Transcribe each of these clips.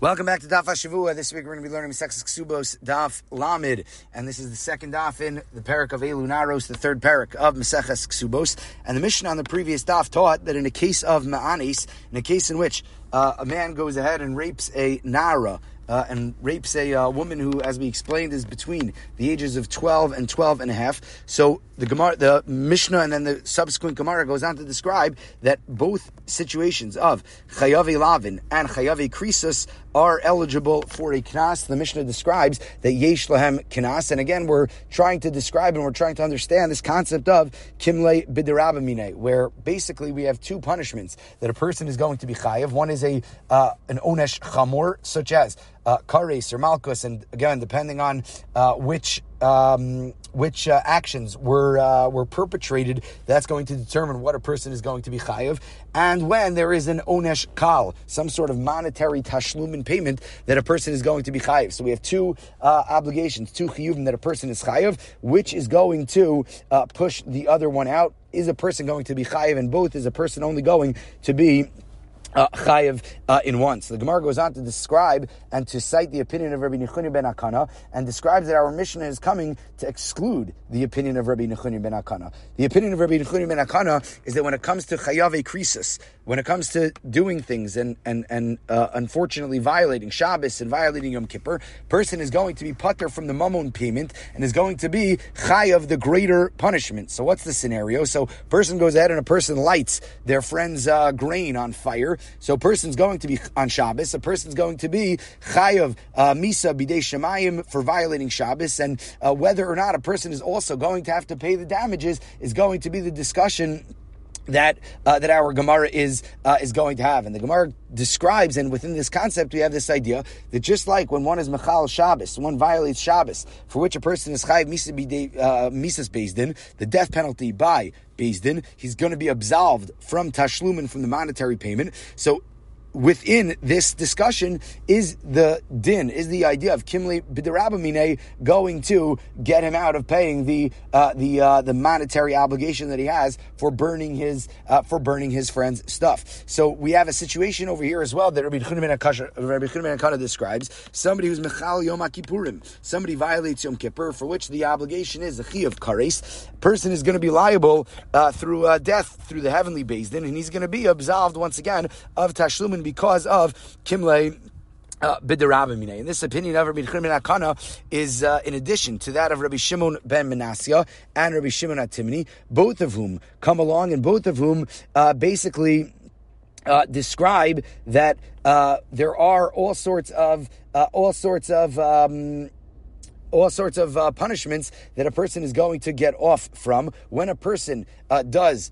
Welcome back to Daf Hashavua. This week we're going to be learning Mesechus Ksubos Daf Lamid, and this is the second Daf in the parak of Elunaros, the third parak of Mesechus Ksubos. And the Mishnah on the previous Daf taught that in a case of Ma'anis, in a case in which uh, a man goes ahead and rapes a Nara, uh, and rapes a uh, woman who, as we explained, is between the ages of 12 and 12 and a half. So the Gemara, the Mishnah, and then the subsequent Gemara goes on to describe that both situations of Chayavi Lavin and Chayavi Krisus are eligible for a knas. The Mishnah describes that Yesh Lahem knas, and again, we're trying to describe and we're trying to understand this concept of Kimle Bidirabamine, where basically we have two punishments that a person is going to be chayav. One is a uh, an onesh chamor, such as uh, kares or malchus, and again, depending on uh, which um, which uh, actions were uh, were perpetrated, that's going to determine what a person is going to be chayiv, and when there is an onesh kal, some sort of monetary tashlumin payment that a person is going to be chayiv. So we have two uh, obligations, two chiyuvim that a person is chayiv, which is going to uh, push the other one out. Is a person going to be chayiv, and both is a person only going to be uh, uh, in one. The Gemara goes on to describe and to cite the opinion of Rabbi Nechuni ben Akana and describes that our Mishnah is coming to exclude the opinion of Rabbi Nechuni ben Akana. The opinion of Rabbi Nechuni ben Akana is that when it comes to chayav krisis, when it comes to doing things and and and uh, unfortunately violating Shabbos and violating Yom Kippur, person is going to be putter from the mammon payment and is going to be chayav the greater punishment. So what's the scenario? So person goes ahead and a person lights their friend's uh, grain on fire. So person's going to be on Shabbos. A person's going to be chayav uh, misa bidei shemayim for violating Shabbos, and uh, whether or not a person is also going to have to pay the damages is going to be the discussion that uh, that our Gemara is uh, is going to have, and the Gemara describes, and within this concept, we have this idea that just like when one is mechal Shabbos, one violates Shabbos, for which a person is chayiv misas uh, bezdin, the death penalty by bezdin, he's going to be absolved from tashlumin from the monetary payment. So within this discussion is the din, is the idea of Kimli Bidarabamine going to get him out of paying the uh, the uh, the monetary obligation that he has for burning his uh, for burning his friend's stuff. So we have a situation over here as well that Rabbi Chunim ben Akana describes somebody who's Mechal Yom Kippurim, somebody violates Yom Kippur for which the obligation is the chi of kares. Person is going to be liable uh, through uh, death through the heavenly din, and he's going to be absolved once again of tashlumin because of Kimle uh, and this opinion of Rabbi Chimon Akana is uh, in addition to that of Rabbi Shimon ben Menasya and Rabbi Shimon Atimni, both of whom come along and both of whom uh, basically uh, describe that uh, there are all sorts of uh, all sorts of um, all sorts of uh, punishments that a person is going to get off from when a person does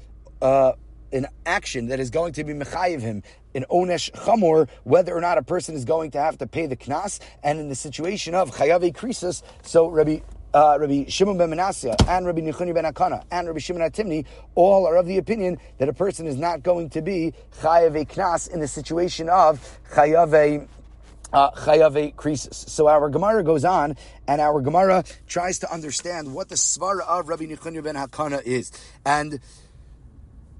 an action that is going to be mechayiv him in onesh chamor, whether or not a person is going to have to pay the knas, and in the situation of chayav krisis, so Rabbi uh, Rabbi Shimon ben Manasseh and Rabbi Nechuni ben Akana and Rabbi Shimon Atimni all are of the opinion that a person is not going to be chayav knas in the situation of chayav uh, chayave krisis. So our Gemara goes on, and our Gemara tries to understand what the svara of Rabbi Nechuni ben Hakana is, and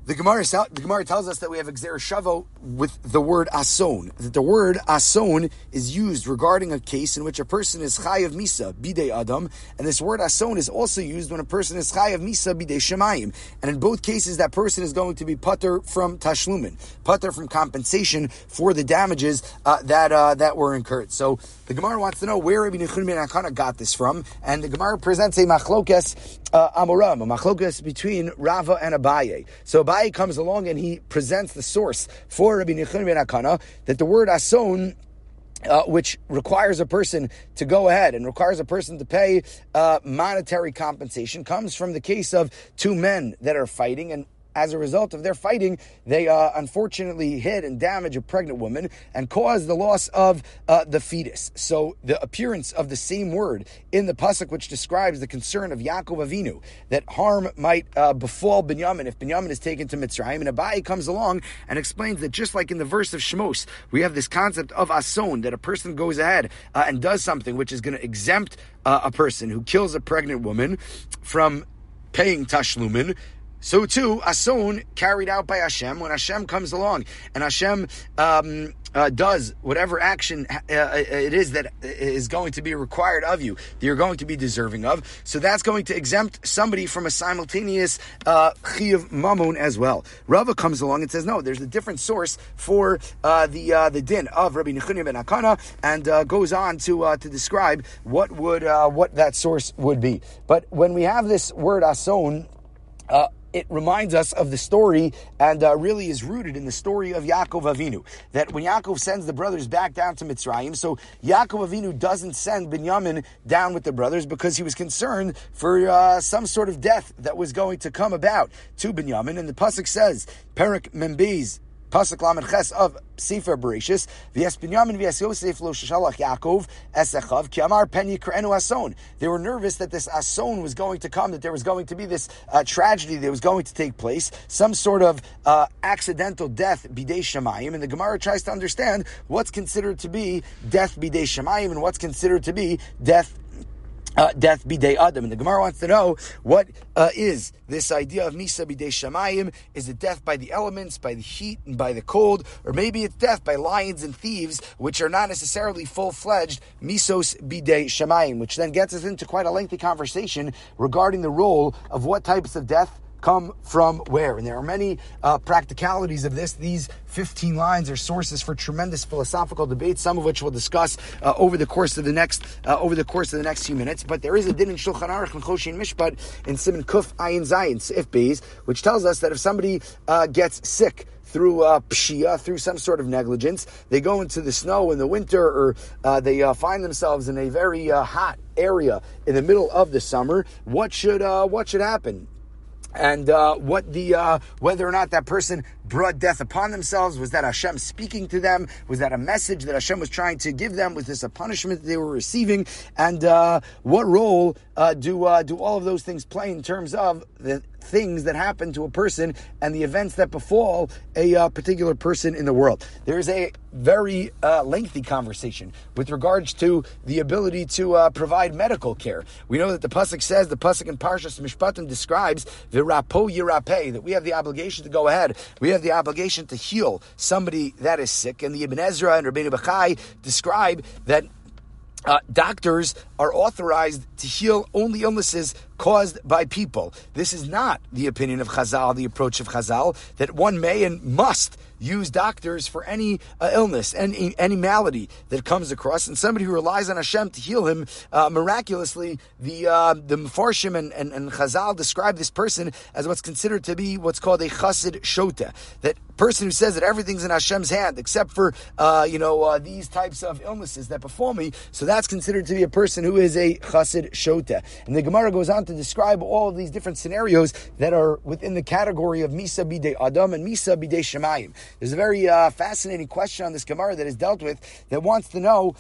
the Gemara, the Gemara tells us that we have gezeira shava with the word ason. That the word ason is used regarding a case in which a person is chayav misa bide adam, and this word ason is also used when a person is chayav misa bide shemayim. And in both cases, that person is going to be putter from tashlumin, putter from compensation for the damages uh, that uh, that were incurred. So the Gemara wants to know where Rabbi Nechun ben Akana got this from, and the Gemara presents a machlokes uh, amoram, a machlokes between Rava and Abaye. So Abaye comes along and he presents the source for Rabbi Nechon ben Akana that the word ason uh, which requires a person to go ahead and requires a person to pay uh, monetary compensation, comes from the case of two men that are fighting, and as a result of their fighting, they uh, unfortunately hit and damage a pregnant woman and cause the loss of uh, the fetus. So the appearance of the same word in the pasuk, which describes the concern of Yaakov Avinu that harm might uh, befall Binyamin if Binyamin is taken to Mitzrayim, and Abaye comes along and explains that just like in the verse of Shmos, we have this concept of ason that a person goes ahead uh, and does something which is going to exempt uh, a person who kills a pregnant woman from paying tashlumin so too ason carried out by Hashem when Hashem comes along and Hashem um, uh, does whatever action uh, uh, it is that is going to be required of you that you're going to be deserving of. So that's going to exempt somebody from a simultaneous uh, mamun as well. Rava comes along and says, no, there's a different source for uh, the uh, the din of Rabbi Nechunya ben Akana, and uh, goes on to to describe what would what that source would be. But when we have this word ason. It reminds us of the story and uh, really is rooted in the story of Yaakov Avinu. That when Yaakov sends the brothers back down to Mitzrayim, so Yaakov Avinu doesn't send Binyamin down with the brothers because he was concerned for uh, some sort of death that was going to come about to Binyamin. And the pasuk says, Perik Mem Beis Pasuk Lamed Ches of Sefer Bereshis, V'yes Yosef lo shalach Yaakov esechav ki amar pen yikrenu ason. They were nervous that this ason was going to come, that there was going to be this uh, tragedy that was going to take place, some sort of uh, accidental death bidei shemayim, and the Gemara tries to understand what's considered to be death bidei shemayim and what's considered to be death uh, death bidei adam. And the Gemara wants to know what uh, is this idea of misa bidei shamayim? Is it death by the elements, by the heat and by the cold, or maybe it's death by lions and thieves, which are not necessarily full fledged misos bidei shamayim? Which then gets us into quite a lengthy conversation regarding the role of what types of death come from where. And there are many uh, practicalities of this. These 15 lines are sources for tremendous philosophical debates, some of which we'll discuss uh, over the course of the next uh, over the course of the next few minutes. But there is a din in Shulchan Aruch and Choshen Mishpat in Simon Kuf Ayin Zayin If Beis, which tells us that if somebody uh, gets sick through uh, pshia, through some sort of negligence. They go into the snow in the winter, or uh, they uh, find themselves in a very uh, hot area in the middle of the summer. What should uh, what should happen? And uh, what the uh, whether or not that person brought death upon themselves was that Hashem speaking to them? Was that a message that Hashem was trying to give them? Was this a punishment that they were receiving? And uh, what role uh, do uh, do all of those things play in terms of the things that happen to a person and the events that befall a uh, particular person in the world. There is a very uh, lengthy conversation with regards to the ability to uh, provide medical care. We know that the pasuk says the pasuk in Parshas Mishpatim describes v'rapo yirape that we have the obligation to go ahead. We have the obligation to heal somebody that is sick, and the Ibn Ezra and Rabbeinu Bachai describe that uh, doctors are authorized to heal only illnesses caused by people. This is not the opinion of Chazal, the approach of Chazal, that one may and must use doctors for any uh, illness, any any malady that comes across, and somebody who relies on Hashem to heal him uh, miraculously. The uh, the Mefarshim and, and, and Chazal describe this person as what's considered to be what's called a Chassid Shota. That person who says that everything's in Hashem's hand except for uh, you know uh, these types of illnesses that befall me. So that's considered to be a person who is a Chassid Shota. And the Gemara goes on to describe all of these different scenarios that are within the category of Misa Bidei Adam and Misa Bidei Shemayim. There's a very uh, fascinating question on this Gemara that is dealt with that wants to know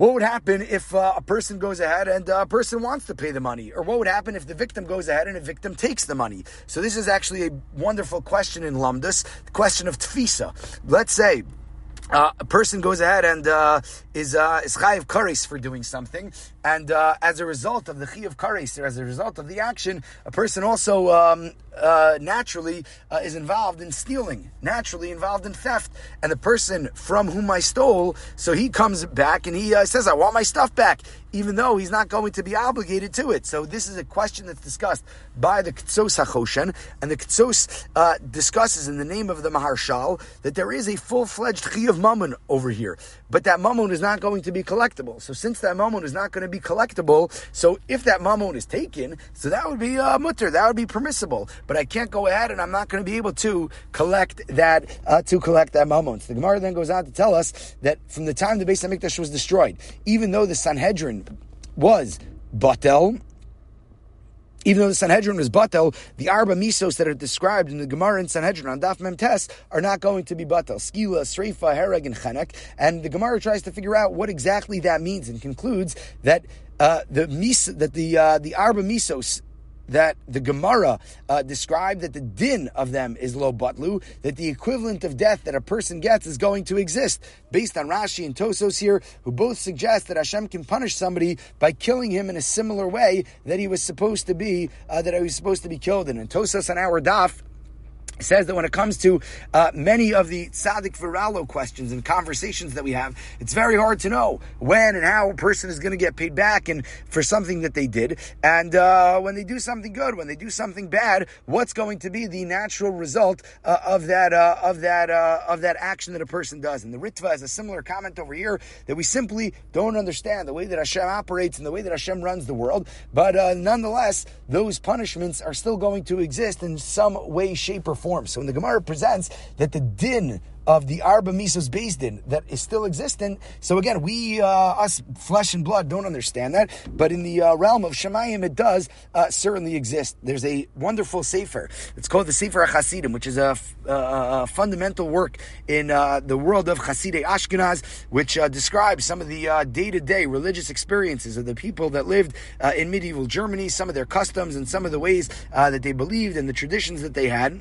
what would happen if uh, a person goes ahead and uh, a person wants to pay the money? Or what would happen if the victim goes ahead and a victim takes the money? So this is actually a wonderful question in Lumdus, the question of tfisa. Let's say uh, a person goes ahead and uh, is uh, is chayiv kares for doing something, and uh, as a result of the chayiv kares, or as a result of the action, a person also um, uh, naturally uh, is involved in stealing, naturally involved in theft, and the person from whom I stole, so he comes back and he uh, says, "I want my stuff back," even though he's not going to be obligated to it. So this is a question that's discussed by the Ketzos Hachoshen, and the Ketzos uh, discusses in the name of the Maharshal that there is a full-fledged chayiv mammon over here, but that mammon is not going to be collectible. So since that mammon is not going to be collectible, so if that mammon is taken, so that would be uh, mutter, that would be permissible but I can't go ahead and I'm not going to be able to collect that uh, to collect that mammon. So the Gemara then goes on to tell us that from the time the Beis Hamikdash was destroyed, even though the Sanhedrin was batel, even though the Sanhedrin was batel, the arba misos that are described in the Gemara and Sanhedrin on Daf Mem Tes are not going to be batel. Skila, Sreifa, Hereg, and Chenek. And the Gemara tries to figure out what exactly that means and concludes that uh, the mis that the uh, the arba misos that the Gemara uh, described that the din of them is lo batlu, that the equivalent of death that a person gets is going to exist, based on Rashi and Tosos here, who both suggest that Hashem can punish somebody by killing him in a similar way that he was supposed to be, uh, that he was supposed to be killed in. And Tosos on our daf says that when it comes to uh, many of the tzaddik viralo questions and conversations that we have, it's very hard to know when and how a person is going to get paid back and for something that they did. And uh, when they do something good, when they do something bad, what's going to be the natural result uh, of that uh, of that uh, of that action that a person does? And the Ritva has a similar comment over here that we simply don't understand the way that Hashem operates and the way that Hashem runs the world. But uh, nonetheless, those punishments are still going to exist in some way, shape, or form form. So when the Gemara presents that the din of the Arba Misos based in that is still existent. So again, we, uh, us flesh and blood, don't understand that, but in the uh, realm of Shemayim, it does uh, certainly exist. There's a wonderful Sefer. It's called the Sefer HaChasidim, which is a, a fundamental work in uh, the world of Hasidei Ashkenaz, which uh, describes some of the day to day religious experiences of the people that lived uh, in medieval Germany, some of their customs and some of the ways that they believed and the traditions that they had.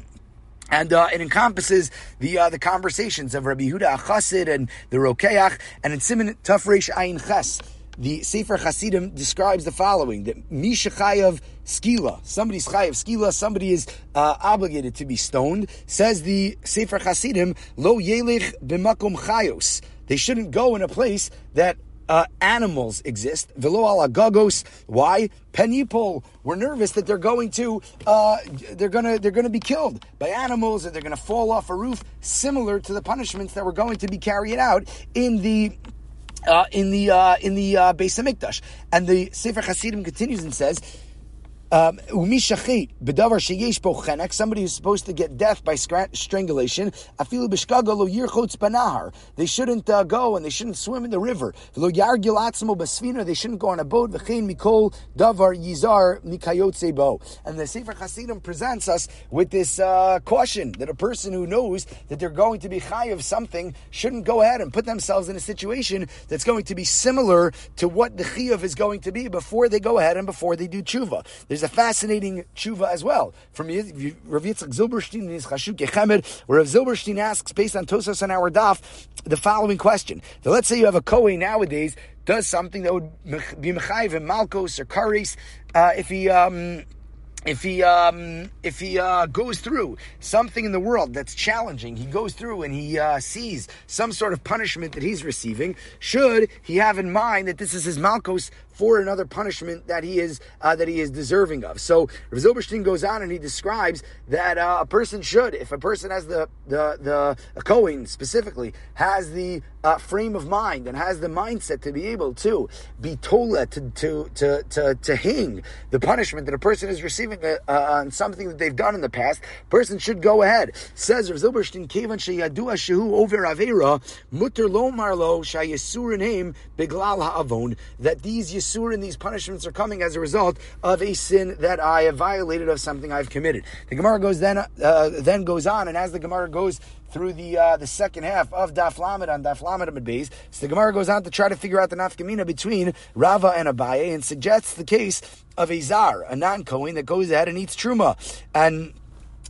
And uh, it encompasses the uh, the conversations of Rabbi Huda Achasid and the Rokeach, and in Simon Taf Reish Ayin Ches, the Sefer Hasidim describes the following: that Mishachayav skila, somebody's chayav skila, somebody is uh, obligated to be stoned. Says the Sefer Hasidim, lo yelich b'makom chayos. They shouldn't go in a place that uh, animals exist. Velo ala. Why? Penipol. We're nervous that they're going to uh, they're gonna they're gonna be killed by animals or they're gonna fall off a roof, similar to the punishments that were going to be carried out in the uh, in the uh, in the uh, Beis Hamikdash. And the Sefer Hasidim continues and says um, somebody who's supposed to get death by strangulation, they shouldn't uh, go and they shouldn't swim in the river. They shouldn't go on a boat. V'chein mikol davar yizar mikayotze bo. And the Sefer Hasidim presents us with this uh, caution that a person who knows that they're going to be high of something shouldn't go ahead and put themselves in a situation that's going to be similar to what the chiyuv is going to be before they go ahead and before they do tshuva. There's there's a fascinating tshuva as well from Rav Yitzchak Zilberstein in his Chashukei Chemed, where Rav Zilberstein asks, based on Tosos and our daf, the following question. Let's say you have a Kohen nowadays does something that would be Mechayiv in Malkos or Karis, uh, if he... Um, if he um, if he uh, goes through something in the world that's challenging, he goes through and he uh, sees some sort of punishment that he's receiving. Should he have in mind that this is his malchus for another punishment that he is uh, that he is deserving of? So Rav Zilberstein goes on and he describes that uh, a person should, if a person has the the the a Kohen specifically has the uh, frame of mind and has the mindset to be able to be tola to to to to, to hang the punishment that a person is receiving uh, uh, on something that they've done in the past, person should go ahead. Says Zilberstein, Kevan sheyadu shehu over avera mutter lo marlo shayisurin beglal ha'avon that these yisurin, these punishments are coming as a result of a sin that I have violated of something I've committed. The Gemara goes then uh, then goes on, and as the Gemara goes through the uh, the second half of Daf Lamed on Daf Lamed Amid Beis. So the Gemara goes on to try to figure out the nafkamina between Rava and Abaye and suggests the case of a zar, a non-Kohen that goes ahead and eats truma. And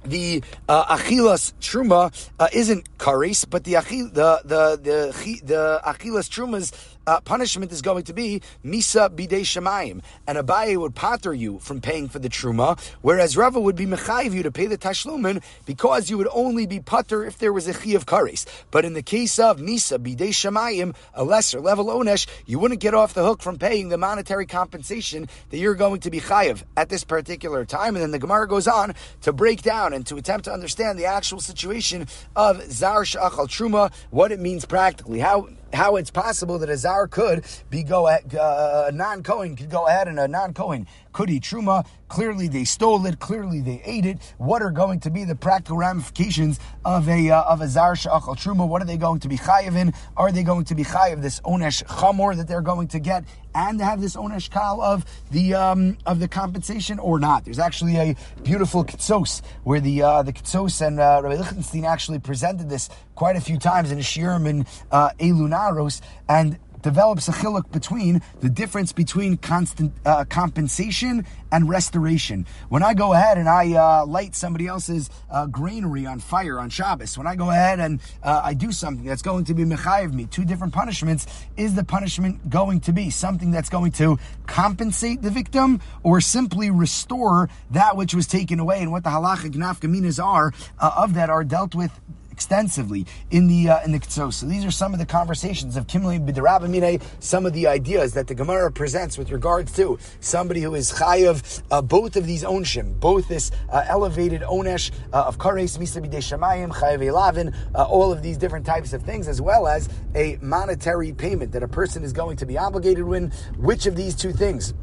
the uh, achilas truma uh, isn't karis, but the achil, the the the the achilas trumas uh, punishment is going to be misa bidei shemayim, and Abaye would pater you from paying for the truma, whereas Rava would be mechayiv you to pay the tashlumin because you would only be pater if there was a chi of kares. But in the case of misa bidei shemayim, a lesser level onesh, you wouldn't get off the hook from paying the monetary compensation that you're going to be chayiv at this particular time. And then the Gemara goes on to break down and to attempt to understand the actual situation of zar shachal truma, what it means practically, how how it's possible that a zar could be go at, uh, a non Kohen could go ahead and a non Kohen eat truma. Clearly, they stole it. Clearly, they ate it. What are going to be the practical ramifications of a uh, of a zar shachal truma? What are they going to be chayiv in? Are they going to be chayiv this onesh chamor that they're going to get and have this onesh kal of the um, of the compensation or not? There's actually a beautiful Ketzos where the uh, the Ketzos and uh, Rabbi Lichtenstein actually presented this quite a few times in Shiurim and uh, Elunaros and develops a chiluk between the difference between constant uh, compensation and restoration. When I go ahead and I uh, light somebody else's uh, granary on fire on Shabbos, when I go ahead and uh, I do something that's going to be mechayiv me, two different punishments, is the punishment going to be something that's going to compensate the victim or simply restore that which was taken away? And what the halachic nafkaminas are uh, of that are dealt with extensively in the uh, in the Ketzos. So these are some of the conversations of Kimli B'derabamine, some of the ideas that the Gemara presents with regards to somebody who is chayav uh, both of these onshim, both this uh, elevated onesh uh, of kares misa shamayim chayav elavin, uh, all of these different types of things, as well as a monetary payment that a person is going to be obligated with. Which of these two things?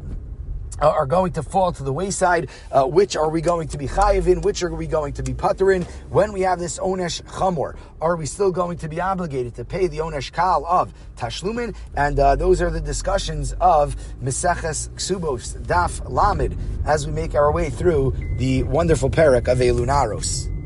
Uh, are going to fall to the wayside. Uh, which are we going to be chayiv in? Which are we going to be putter in? When we have this onesh chamor, are we still going to be obligated to pay the onesh kal of tashlumin? And uh, those are the discussions of Meseches Ksubos Daf Lamid as we make our way through the wonderful parak of Elunaros.